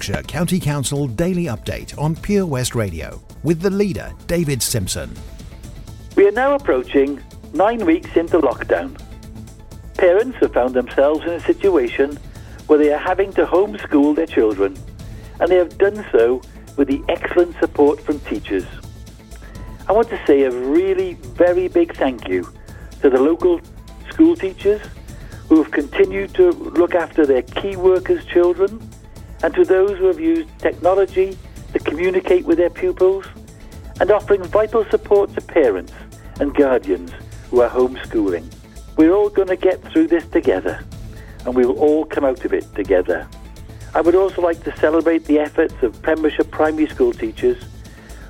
County Council daily update on Pure West Radio with the leader, David Simpson. We are now approaching nine weeks into lockdown. Parents have found themselves in a situation where they are having to homeschool their children, and they have done so with the excellent support from teachers. I want to say a really very big thank you to the local school teachers who have continued to look after their key workers' children, and to those who have used technology to communicate with their pupils, and offering vital support to parents and guardians who are homeschooling. We're all going to get through this together, and we will all come out of it together. I would also like to celebrate the efforts of Pembrokeshire primary school teachers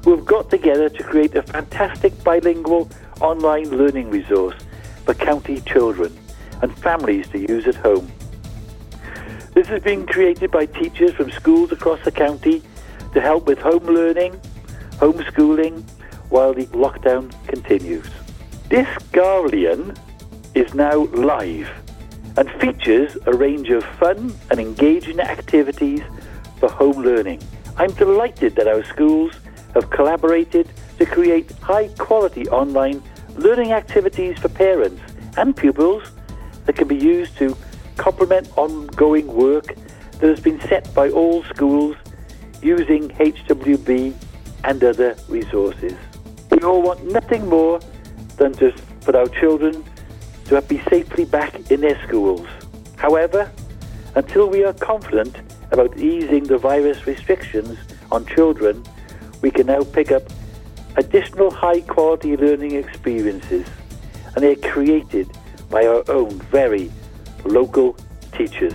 who have got together to create a fantastic bilingual online learning resource for county children and families to use at home. This has been created by teachers from schools across the county to help with home learning, homeschooling, while the lockdown continues. This Guardian is now live and features a range of fun and engaging activities for home learning. I'm delighted that our schools have collaborated to create high quality online learning activities for parents and pupils that can be used to complement ongoing work that has been set by all schools using HWB and other resources. We all want nothing more than to, for our children to be safely back in their schools. However, until we are confident about easing the virus restrictions on children, we can now pick up additional high quality learning experiences and they are created by our own very local teachers.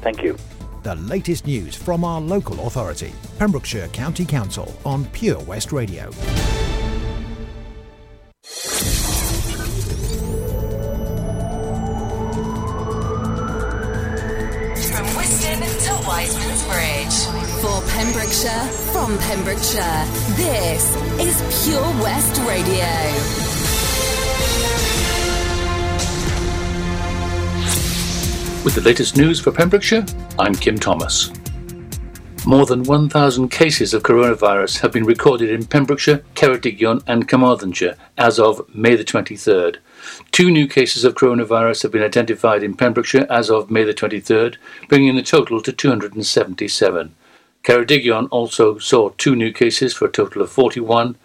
Thank you. The latest news from our local authority, Pembrokeshire County Council on Pure West Radio. From Wiston to Wiseman's Bridge. For Pembrokeshire, from Pembrokeshire, this is Pure West Radio. With the latest news for Pembrokeshire, I'm Kim Thomas. More than 1,000 cases of coronavirus have been recorded in Pembrokeshire, Ceredigion, and Carmarthenshire as of May the 23rd. Two new cases of coronavirus have been identified in Pembrokeshire as of May the 23rd, bringing the total to 277. Ceredigion also saw two new cases for a total of 41,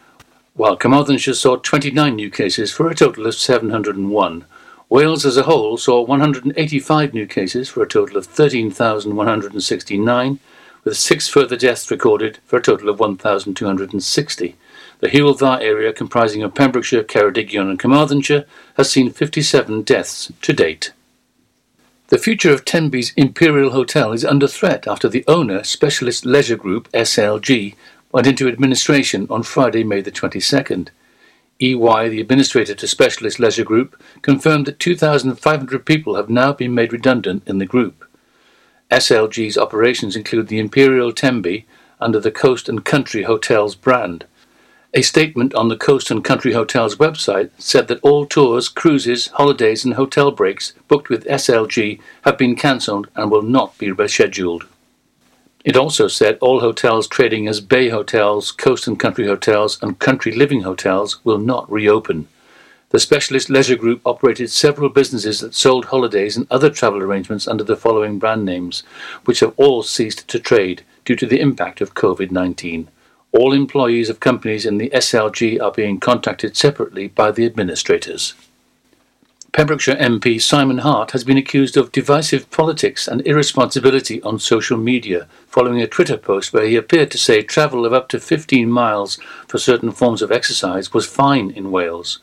while Carmarthenshire saw 29 new cases for a total of 701. Wales as a whole saw 185 new cases for a total of 13,169, with six further deaths recorded for a total of 1,260. Hywel Dda area, comprising of Pembrokeshire, Ceredigion, and Carmarthenshire, has seen 57 deaths to date. The future of Tenby's Imperial Hotel is under threat after the owner, Specialist Leisure Group (SLG), went into administration on Friday, May the 22nd. EY, the administrator to Specialist Leisure Group, confirmed that 2,500 people have now been made redundant in the group. SLG's operations include the Imperial Tenby under the Coast and Country Hotels brand. A statement on the Coast and Country Hotels website said that all tours, cruises, holidays, and hotel breaks booked with SLG have been cancelled and will not be rescheduled. It also said all hotels trading as Bay Hotels, Coast and Country Hotels, and Country Living Hotels will not reopen. The Specialist Leisure Group operated several businesses that sold holidays and other travel arrangements under the following brand names, which have all ceased to trade due to the impact of COVID 19. All employees of companies in the SLG are being contacted separately by the administrators. Pembrokeshire MP Simon Hart has been accused of divisive politics and irresponsibility on social media following a Twitter post where he appeared to say travel of up to 15 miles for certain forms of exercise was fine in Wales.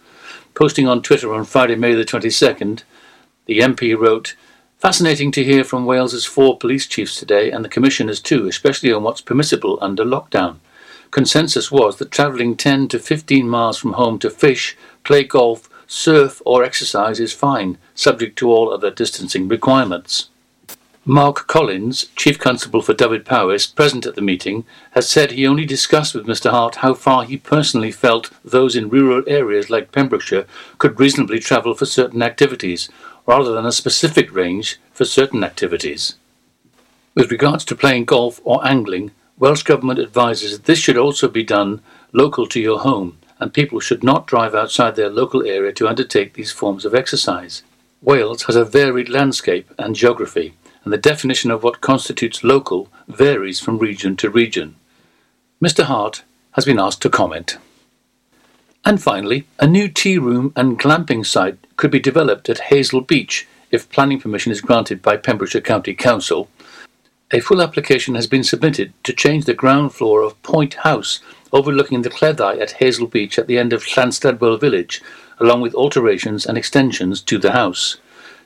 Posting on Twitter on Friday, May the 22nd, the MP wrote, Fascinating to hear from Wales's four police chiefs today and the commissioners too, especially on what's permissible under lockdown. Consensus was that travelling 10 to 15 miles from home to fish, play golf, surf or exercise is fine, subject to all other distancing requirements. Mark Collins, Chief Constable for Dyfed-Powys, present at the meeting, has said he only discussed with Mr Hart how far he personally felt those in rural areas like Pembrokeshire could reasonably travel for certain activities, rather than a specific range for certain activities. With regards to playing golf or angling, Welsh Government advises that this should also be done local to your home, and people should not drive outside their local area to undertake these forms of exercise. Wales has a varied landscape and geography, and the definition of what constitutes local varies from region to region. Mr. Hart has been asked to comment. And finally, a new tea room and glamping site could be developed at Hazelbeach if planning permission is granted by Pembrokeshire County Council. A full application has been submitted to change the ground floor of Point House overlooking the Cleddau at Hazelbeach at the end of Llanstadwell village, along with alterations and extensions to the house.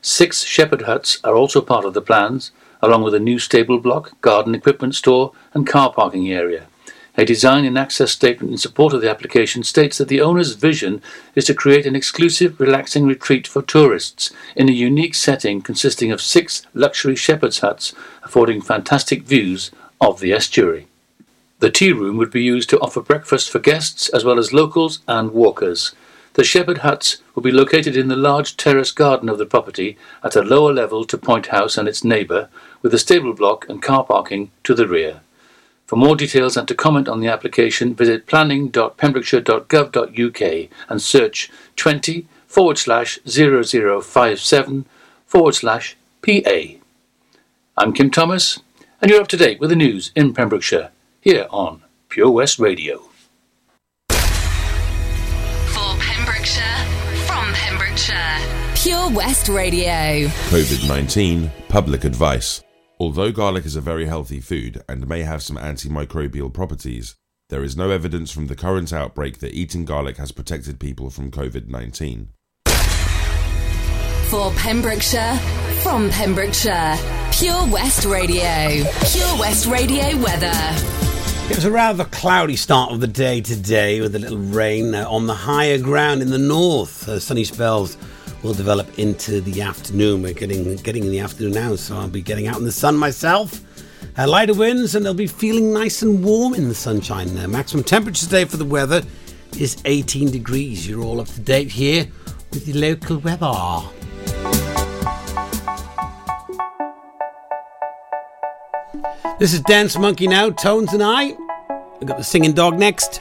Six shepherd huts are also part of the plans, along with a new stable block, garden equipment store, and car parking area. A design and access statement in support of the application states that the owner's vision is to create an exclusive, relaxing retreat for tourists in a unique setting consisting of six luxury shepherd's huts affording fantastic views of the estuary. The tea room would be used to offer breakfast for guests as well as locals and walkers. The shepherd huts would be located in the large terrace garden of the property at a lower level to Point House and its neighbour, with a stable block and car parking to the rear. For more details and to comment on the application, visit planning.pembrokeshire.gov.uk and search 20 forward slash 0057 forward slash PA. I'm Kim Thomas, and you're up to date with the news in Pembrokeshire here on Pure West Radio. For Pembrokeshire, from Pembrokeshire, Pure West Radio. COVID 19 Public Advice. Although garlic is a very healthy food and may have some antimicrobial properties, there is no evidence from the current outbreak that eating garlic has protected people from COVID 19. For Pembrokeshire, from Pembrokeshire, Pure West Radio. Pure West Radio weather. It was a rather cloudy start of the day today with a little rain uh, on the higher ground in the north. Uh, sunny spells will develop into the afternoon. We're getting getting in the afternoon now, so I'll be getting out in the sun myself. Uh, lighter winds, and they'll be feeling nice and warm in the sunshine. Uh, maximum temperature today for the weather is 18 degrees. You're all up to date here with the local weather. This is Dance Monkey now, Tones and I. We got the singing dog next.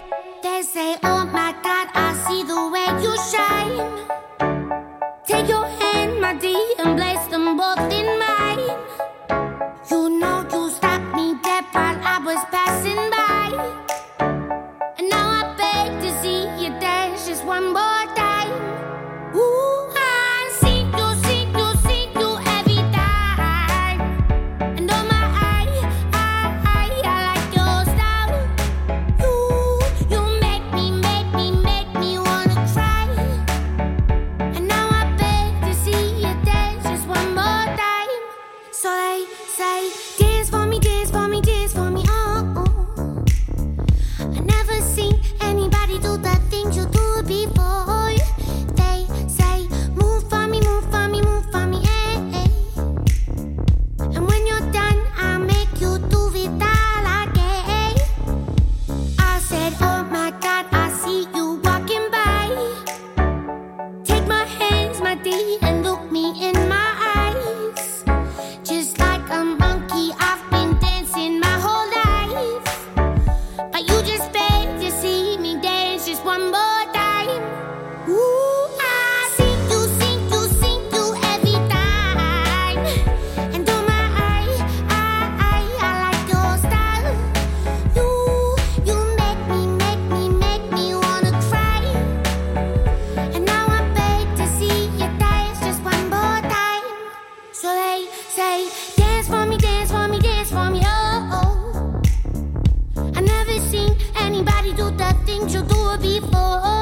things you do before.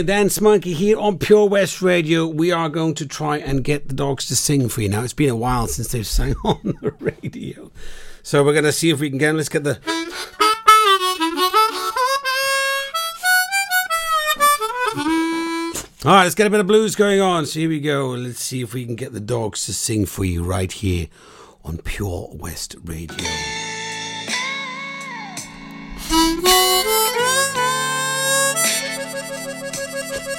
I, Dance Monkey here on Pure West Radio. We are going to try and get the dogs to sing for you now. It's been a while since they've sang on the radio. So we're going to see if we can get them. Let's get the. All right, let's get a bit of blues going on. So here we go. Let's see if we can get the dogs to sing for you right here on Pure West Radio.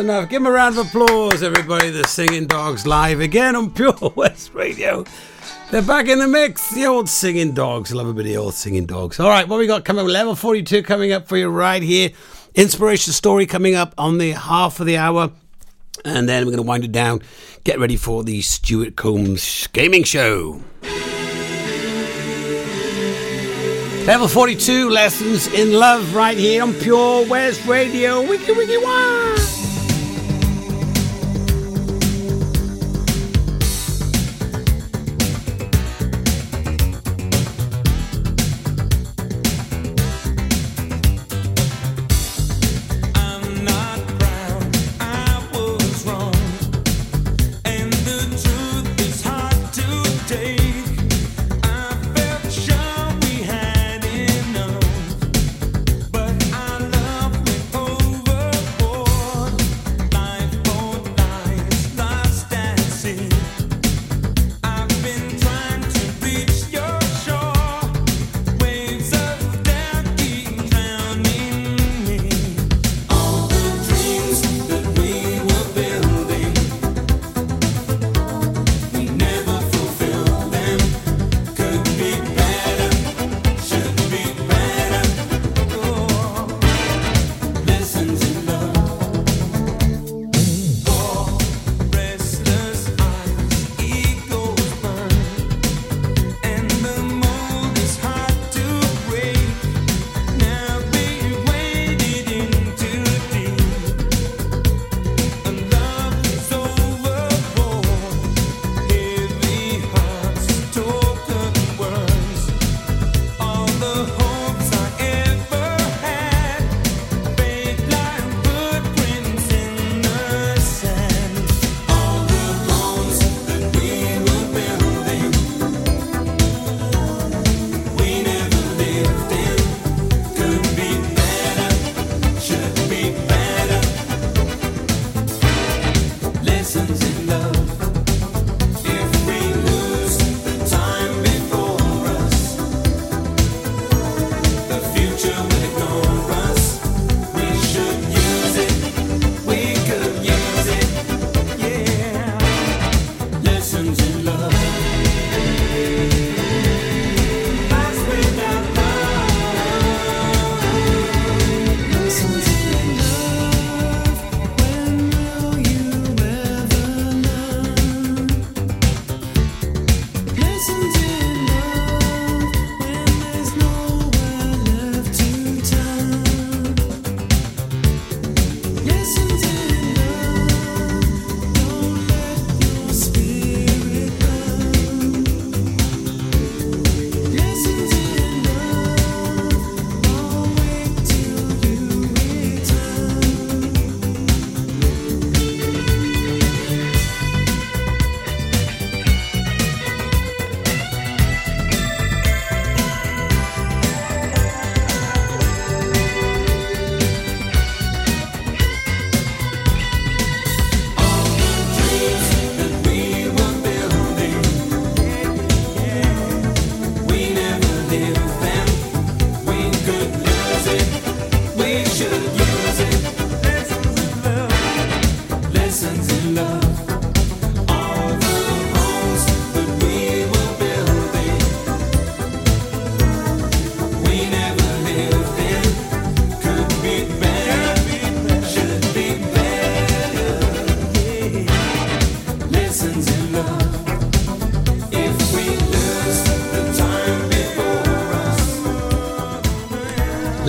enough. Give them a round of applause, everybody. The Singing Dogs live again on Pure West Radio. They're back in the mix. The old Singing Dogs. Love a bit of the old Singing Dogs. All right, what we got coming up? Level 42 coming up for you right here. Inspiration story coming up on the half of the hour. And then we're going to wind it down. Get ready for the Stuart Combs Gaming Show. Level 42 Lessons in Love right here on Pure West Radio. Wiki wiki wah!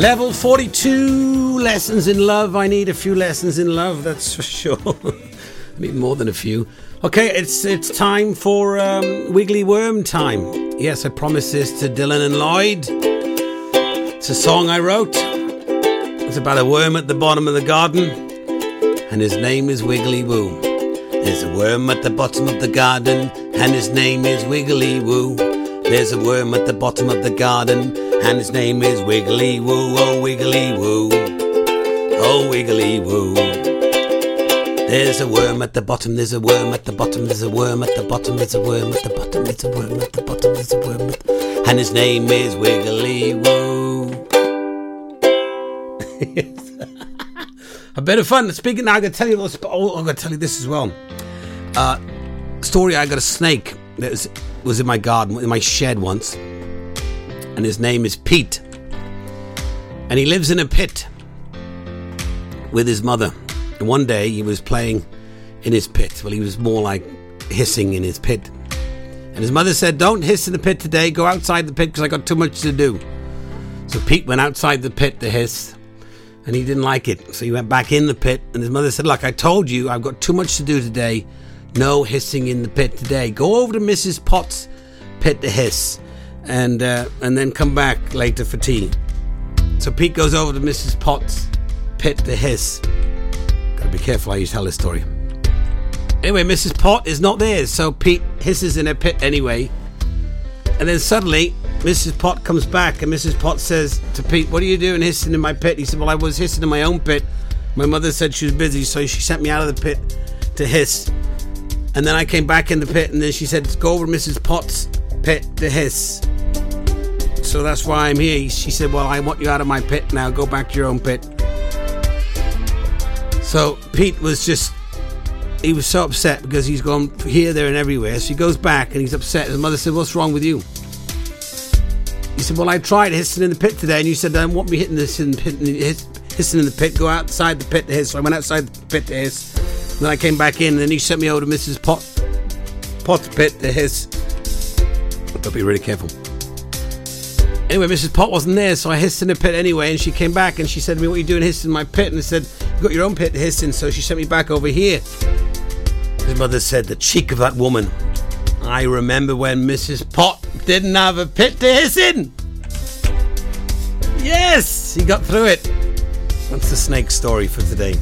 Level 42 lessons in love. I need a few lessons in love, that's for sure. I need more than a few. Okay, it's it's time for um, Wiggly Worm time. Yes, I promised this to Dylan and Lloyd. It's a song I wrote. It's about a worm at the bottom of the garden, and his name is Wiggly Woo. There's a worm at the bottom of the garden, and his name is Wiggly Woo. There's a worm at the bottom of the garden, and his name is Wiggly Woo. Oh, Wiggly Woo. Oh, Wiggly Woo. There's a worm at the bottom, there's a worm at the bottom, there's a worm at the bottom, there's a worm at the bottom, there's a worm at the bottom, there's a worm at the... And his name is Wiggly Woo. a bit of fun. Speaking now, going to tell you, this- oh, going to tell you this as well. Uh, story, I got a snake that was, was in my garden, in my shed once. And his name is Pete. And he lives in a pit with his mother. And one day he was playing in his pit. Well, he was more like hissing in his pit. And his mother said, Don't hiss in the pit today. Go outside the pit because I got too much to do. So Pete went outside the pit to hiss. And he didn't like it. So he went back in the pit. And his mother said, Look, I told you I've got too much to do today. No hissing in the pit today. Go over to Mrs. Potts' pit to hiss. And, uh, and then come back later for tea. So Pete goes over to Mrs. Potts' pit to hiss. Gotta be careful how you tell this story. Anyway, Mrs. Pot is not there, so Pete hisses in her pit anyway. And then suddenly, Mrs. Pot comes back, and Mrs. Pot says to Pete, What are you doing hissing in my pit? He said, Well, I was hissing in my own pit. My mother said she was busy, so she sent me out of the pit to hiss. And then I came back in the pit, and then she said, Go over to Mrs. Pot's pit to hiss. So that's why I'm here. She said, Well, I want you out of my pit now. Go back to your own pit. So Pete was just, he was so upset because he's gone here, there, and everywhere. So he goes back and he's upset. His mother said, What's wrong with you? He said, Well, I tried hissing in the pit today, and you said, I don't want me hitting this in the pit, hiss- hissing in the pit. Go outside the pit to hiss. So I went outside the pit to hiss. And then I came back in, and then he sent me over to Mrs. Pot, Pot's pit to hiss. But be really careful. Anyway, Mrs. Pot wasn't there, so I hissed in the pit anyway, and she came back and she said to me, What are you doing hissing in my pit? And I said, You got your own pit to hiss in, so she sent me back over here. His mother said, The cheek of that woman. I remember when Mrs. Pot didn't have a pit to hiss in. Yes, he got through it. That's the snake story for today.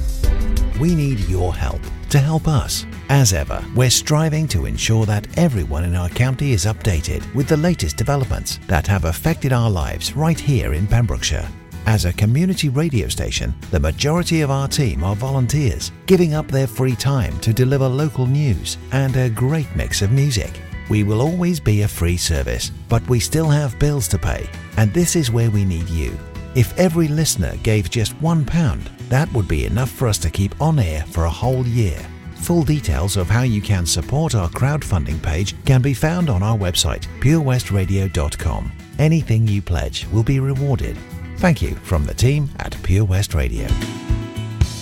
We need your help to help us. As ever, we're striving to ensure that everyone in our county is updated with the latest developments that have affected our lives right here in Pembrokeshire. As a community radio station, the majority of our team are volunteers, giving up their free time to deliver local news and a great mix of music. We will always be a free service, but we still have bills to pay, and this is where we need you. If every listener gave just £1, that would be enough for us to keep on air for a whole year. Full details of how you can support our crowdfunding page can be found on our website, purewestradio.com. Anything you pledge will be rewarded. Thank you from the team at Pure West Radio.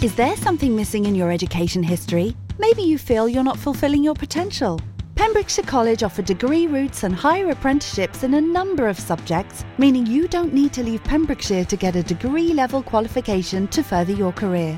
Is there something missing in your education history? Maybe you feel you're not fulfilling your potential. Pembrokeshire College offer degree routes and higher apprenticeships in a number of subjects, meaning you don't need to leave Pembrokeshire to get a degree level qualification to further your career.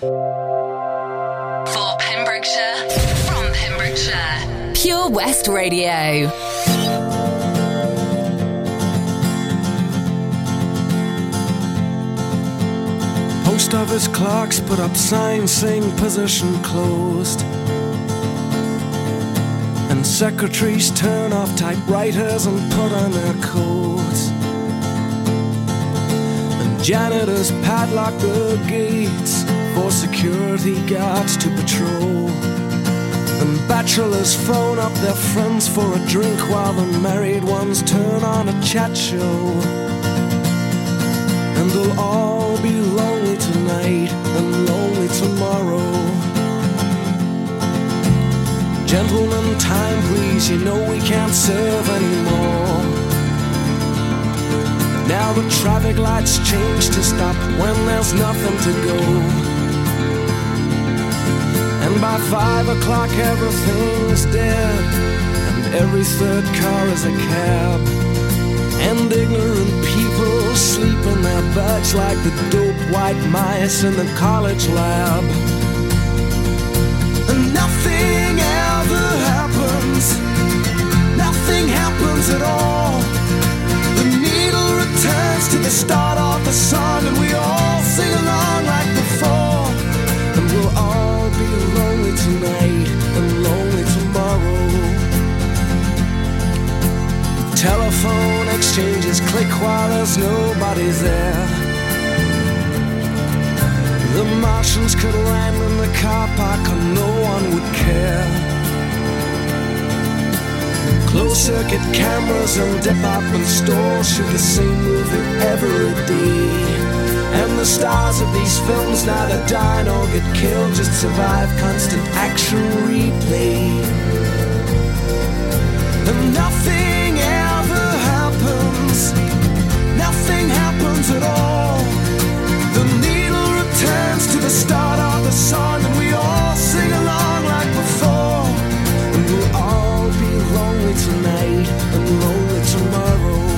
For Pembrokeshire, from Pembrokeshire, Pure West Radio. Post office clerks put up signs saying position closed. And secretaries turn off typewriters and put on their coats. And janitors padlock the gates for security guards to patrol. And bachelors phone up their friends for a drink while the married ones turn on a chat show. And we'll all be lonely tonight and lonely tomorrow. Gentlemen, time please, you know we can't serve anymore. Now the traffic lights change to stop when there's nothing to go. By five o'clock everything's dead, and every third car is a cab. And ignorant people sleep in their beds like the dope white mice in the college lab. And nothing ever happens, nothing happens at all. The needle returns to the start of the song, and we all sing along like before. And we'll all be lonely tonight and lonely tomorrow. Telephone exchanges click while there's nobody there. The Martians could land in the car park and no one would care. Closed circuit cameras and department stores shoot the same movie every day. And the stars of these films neither die nor get killed, just survive constant action replay. And nothing ever happens, nothing happens at all. The needle returns to the start of the song, and we all sing along like before. And we'll all be lonely tonight and lonely tomorrow.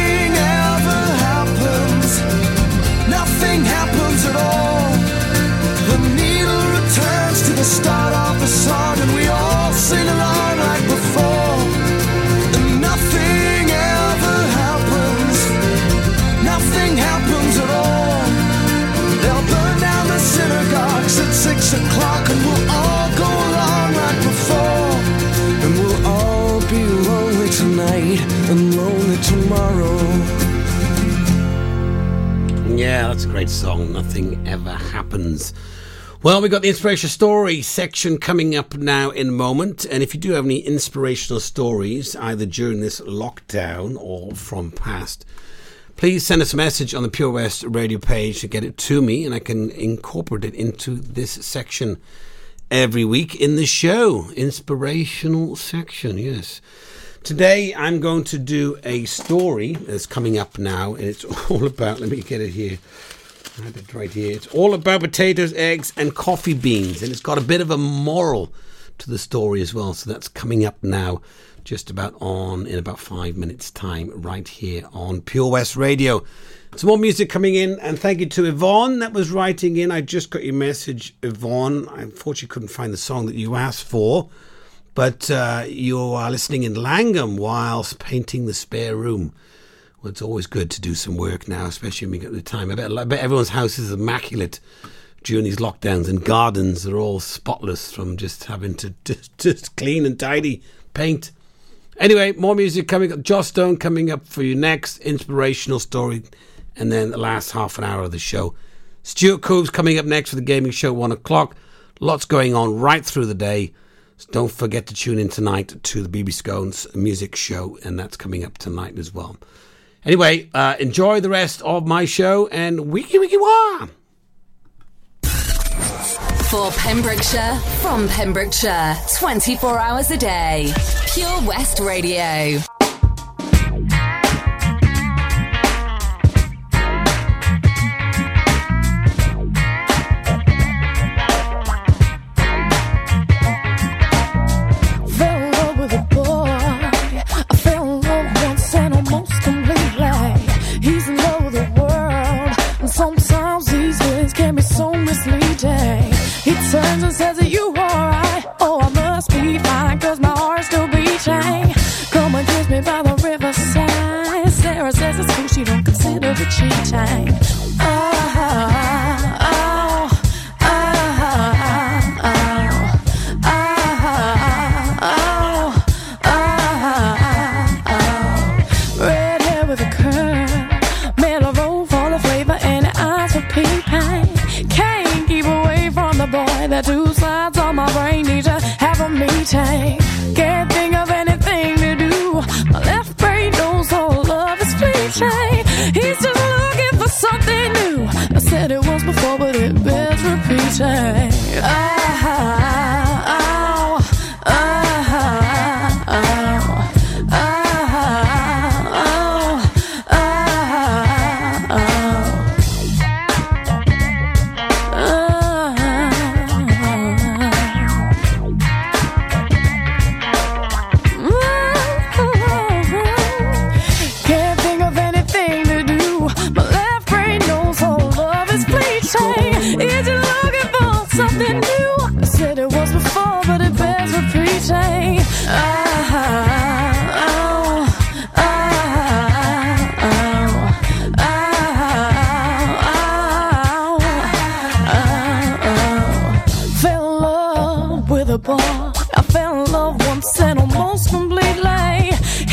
Nothing happens at all. The needle returns to the start of the song, and we all sing along like before. And nothing ever happens. Nothing happens at all. They'll burn down the synagogues at six o'clock, and we'll all go along like before. And we'll all be lonely tonight and lonely tomorrow. Mm, yeah, that's a great song. Nothing ever happens. Well, we've got the inspiration story section coming up now in a moment. And if you do have any inspirational stories, either during this lockdown or from past, please send us a message on the Pure West radio page to get it to me, and I can incorporate it into this section every week in the show. Inspirational section, yes. Today I'm going to do a story that's coming up now, and it's all about, let me get it here. I have it right here. It's all about potatoes, eggs, and coffee beans, and it's got a bit of a moral to the story as well. So that's coming up now, just about on in about five minutes' time, right here on Pure West Radio. Some more music coming in, and thank you to Yvonne that was writing in. I just got your message, Yvonne. I unfortunately couldn't find the song that you asked for, but uh, you are listening in Llangwm whilst painting the spare room. Well, it's always good to do some work now, especially when we get the time. I bet, I bet everyone's house is immaculate during these lockdowns, and gardens are all spotless from just having to just, just clean and tidy, paint. Anyway, more music coming up. Joss Stone coming up for you next. Inspirational story. And then the last half an hour of the show. Stuart Coombs coming up next for the gaming show, one o'clock. Lots going on right through the day. Don't forget to tune in tonight to the BB Scones music show, and that's coming up tonight as well. Anyway, uh, enjoy the rest of my show and wiki wiki wah! For Pembrokeshire, from Pembrokeshire, 24 hours a day. Pure West Radio.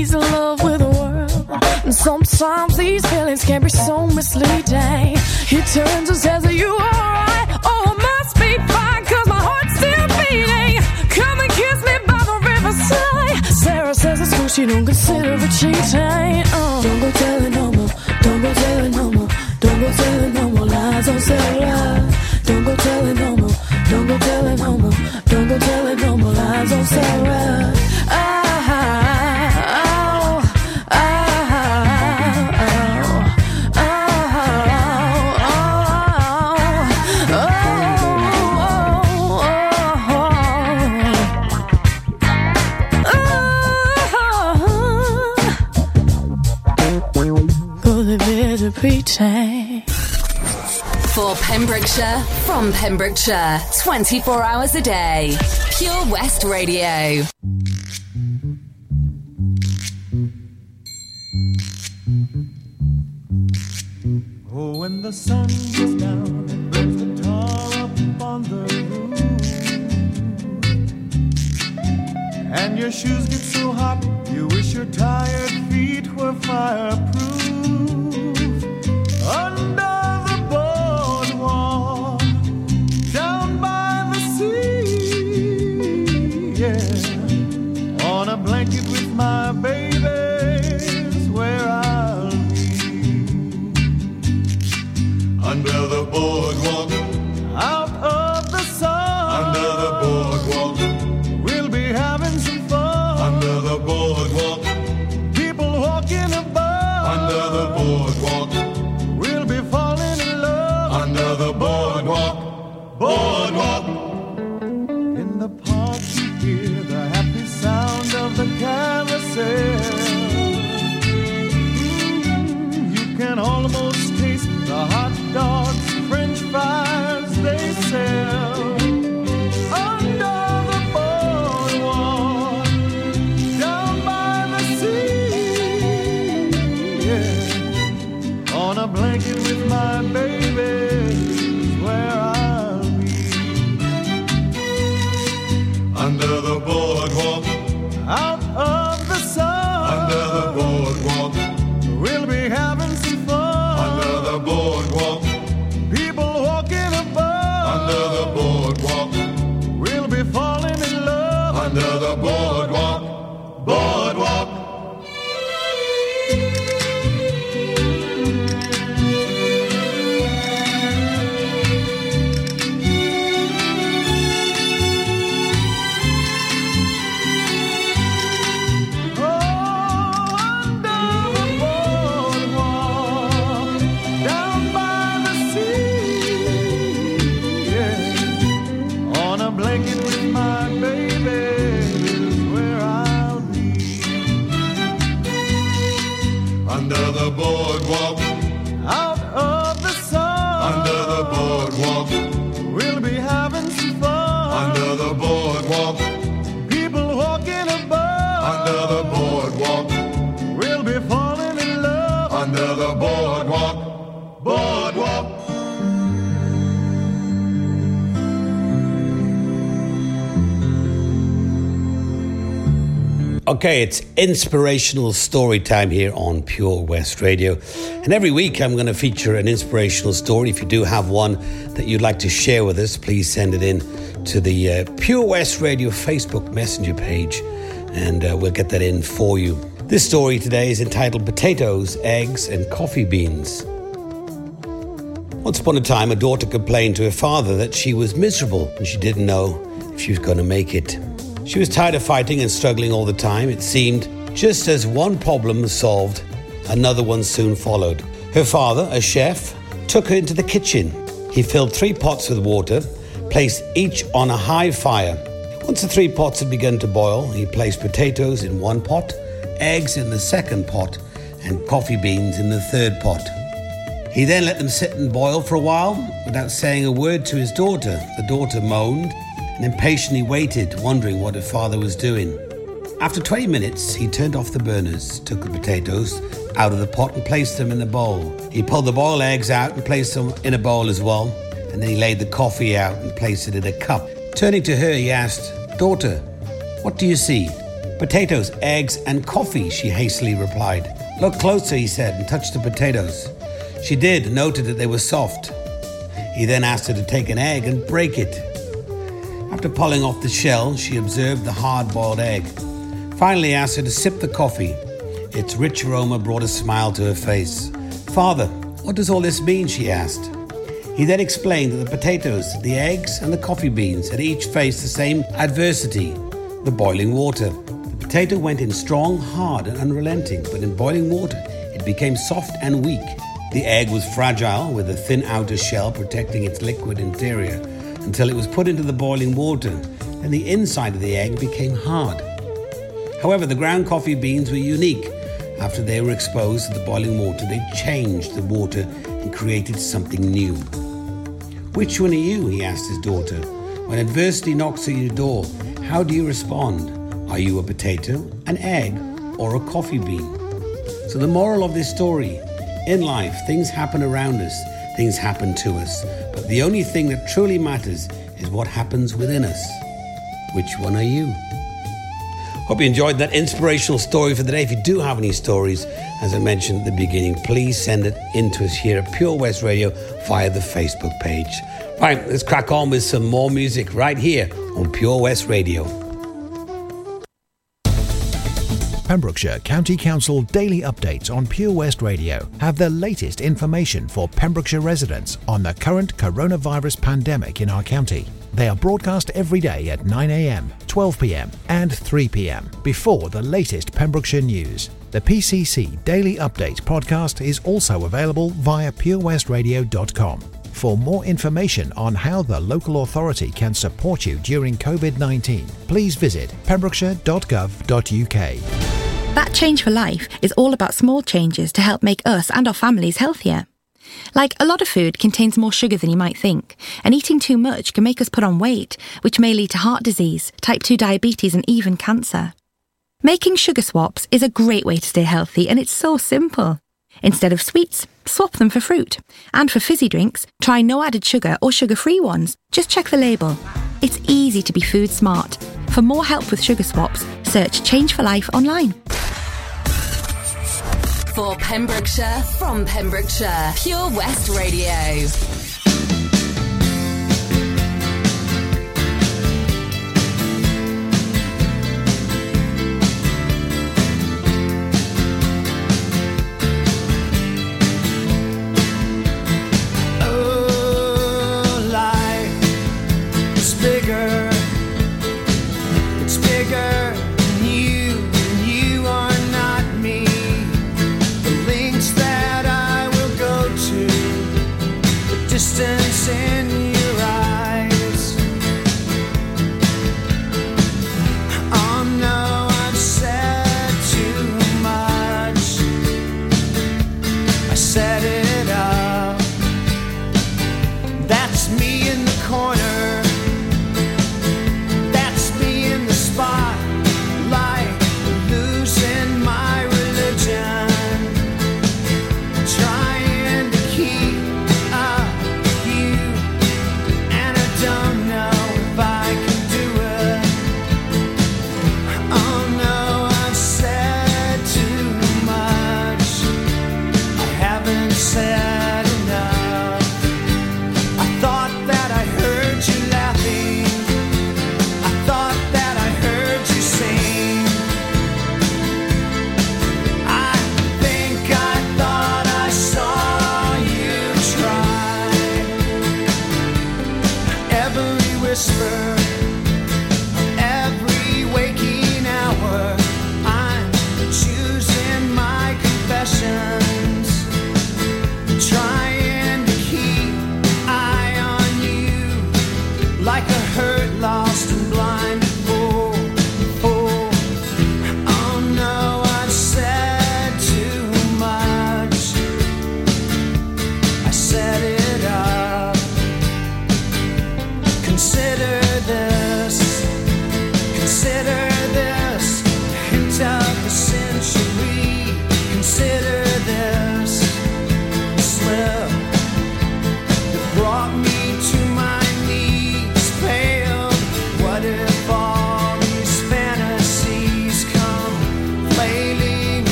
he's in love with the world. And sometimes these feelings can be so misleading. He turns and says, Are you alright? Oh, I must be fine, cause my heart's still beating. Come and kiss me by the riverside. Sarah says it's cool, she don't consider it cheating. Uh. Don't go telling no more, don't go telling no more, don't go telling no more lies, on Sarah. Pembrokeshire, 24 hours a day. Pure West Radio. Oh, when the sun Oh! Okay, it's inspirational story time here on Pure West Radio. And every week I'm going to feature an inspirational story. If you do have one that you'd like to share with us, please send it in to the uh, Pure West Radio Facebook Messenger page and uh, we'll get that in for you. This story today is entitled Potatoes, Eggs, and Coffee Beans. Once upon a time, a daughter complained to her father that she was miserable and she didn't know if she was going to make it. She was tired of fighting and struggling all the time. It seemed just as one problem was solved, another one soon followed. Her father, a chef, took her into the kitchen. He filled three pots with water, placed each on a high fire. Once the three pots had begun to boil, he placed potatoes in one pot, eggs in the second pot, and coffee beans in the third pot. He then let them sit and boil for a while without saying a word to his daughter. The daughter moaned and impatiently waited, wondering what her father was doing. After 20 minutes, he turned off the burners, took the potatoes out of the pot and placed them in a bowl. He pulled the boiled eggs out and placed them in a bowl as well, and then he laid the coffee out and placed it in a cup. Turning to her, he asked, Daughter, what do you see? Potatoes, eggs, and coffee, she hastily replied. Look closer, he said, and touched the potatoes. She did, noted that they were soft. He then asked her to take an egg and break it. After pulling off the shell, she observed the hard boiled egg. Finally, asked her to sip the coffee. Its rich aroma brought a smile to her face. Father, what does all this mean? she asked. He then explained that the potatoes, the eggs, and the coffee beans had each faced the same adversity the boiling water. The potato went in strong, hard, and unrelenting, but in boiling water, it became soft and weak. The egg was fragile, with a thin outer shell protecting its liquid interior until it was put into the boiling water, and the inside of the egg became hard. However, the ground coffee beans were unique. After they were exposed to the boiling water, they changed the water and created something new. Which one are you? he asked his daughter. When adversity knocks at your door, how do you respond? Are you a potato, an egg, or a coffee bean? So, the moral of this story in life, things happen around us, things happen to us, but the only thing that truly matters is what happens within us. Which one are you? Hope you enjoyed that inspirational story for the day. If you do have any stories, as I mentioned at the beginning, please send it in to us here at Pure West Radio via the Facebook page. Right, let's crack on with some more music right here on Pure West Radio. Pembrokeshire County Council daily updates on Pure West Radio have the latest information for Pembrokeshire residents on the current coronavirus pandemic in our county. They are broadcast every day at 9am, 12pm, and 3pm before the latest Pembrokeshire news. The PCC Daily Update podcast is also available via purewestradio.com. For more information on how the local authority can support you during COVID 19, please visit pembrokeshire.gov.uk. That Change for Life is all about small changes to help make us and our families healthier. Like a lot of food contains more sugar than you might think, and eating too much can make us put on weight, which may lead to heart disease, type 2 diabetes, and even cancer. Making sugar swaps is a great way to stay healthy, and it's so simple. Instead of sweets, swap them for fruit. And for fizzy drinks, try no added sugar or sugar free ones. Just check the label. It's easy to be food smart. For more help with sugar swaps, search Change for Life online. For Pembrokeshire, from Pembrokeshire, Pure West Radio.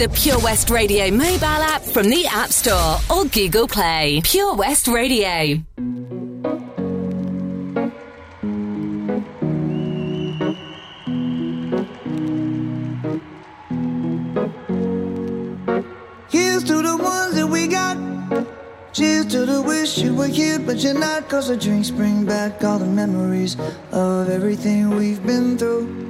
The Pure West Radio mobile app from the App Store or Google Play. Pure West Radio. Here's to the ones that we got. Cheers to the wish you were here, but you're not. Cause the drinks bring back all the memories of everything we've been through.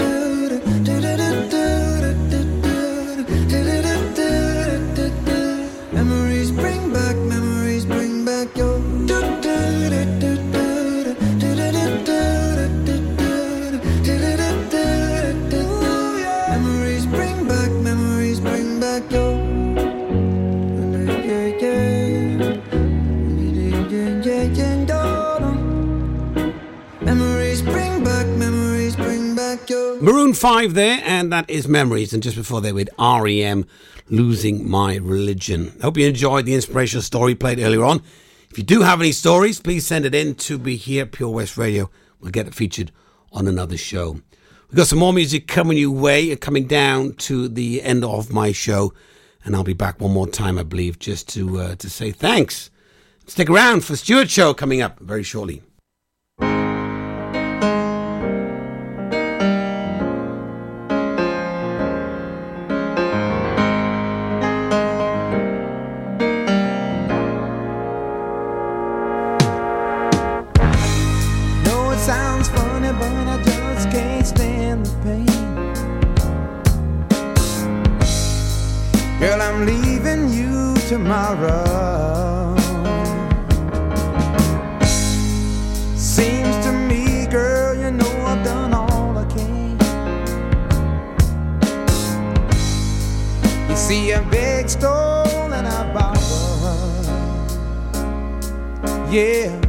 Maroon 5 there, and that is Memories. And just before they with REM, Losing My Religion. Hope you enjoyed the inspirational story played earlier on. If you do have any stories, please send it in to be here Pure West Radio. We'll get it featured on another show. We've got some more music coming your way, coming down to the end of my show. And I'll be back one more time, I believe, just to, uh, to say thanks. Stick around for Stuart Show coming up very shortly. Yeah.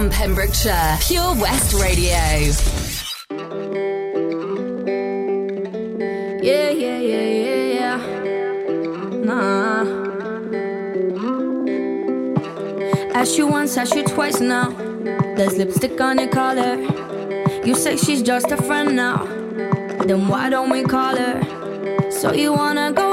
From Pembrokeshire, Pure West Radio. Yeah, yeah, yeah, yeah, yeah. Nah. Asked you once, asked you twice now. There's lipstick on your collar. You say she's just a friend now. Then why don't we call her? So you wanna go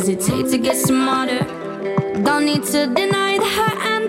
does it take to get smarter? Don't need to deny the hurt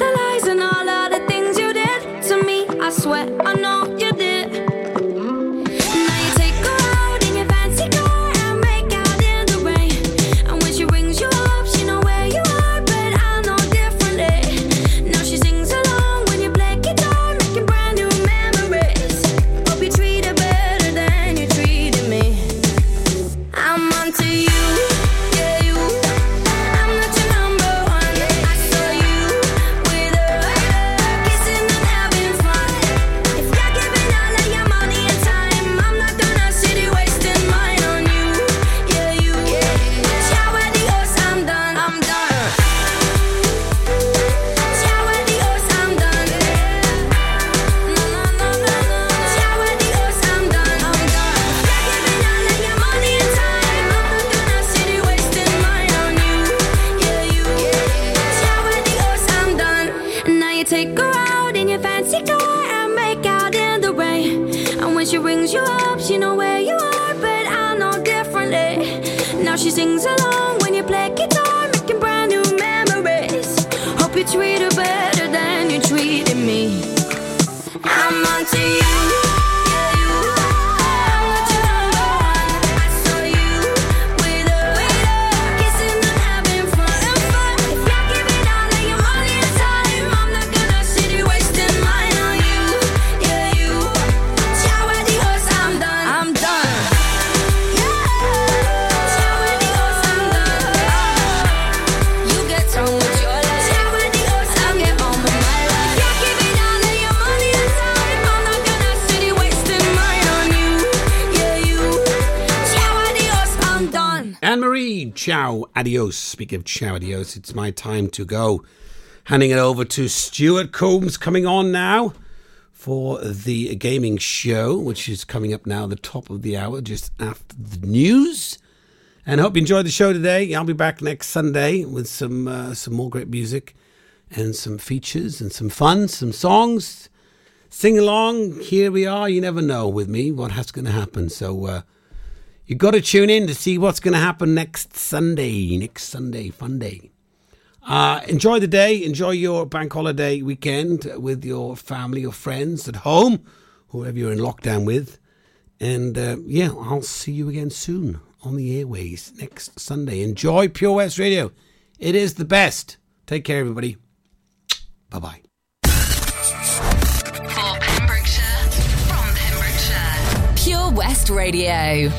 Ciao, adios. Speaking of ciao, adios, it's my time to go. Handing it over to Stuart Combs coming on now for the gaming show, which is coming up now, the top of the hour, just after the news. And I hope you enjoyed the show today. I'll be back next Sunday with some uh, some more great music and some features and some fun, some songs. Sing along. Here we are. You never know with me what has going to happen. So. Uh, You've got to tune in to see what's going to happen next Sunday. Next Sunday, fun day. Uh, enjoy the day. Enjoy your bank holiday weekend with your family, or friends at home, whoever you're in lockdown with. And uh, yeah, I'll see you again soon on the airways next Sunday. Enjoy Pure West Radio. It is the best. Take care, everybody. Bye bye. For Pembrokeshire, from Pembrokeshire, Pure West Radio.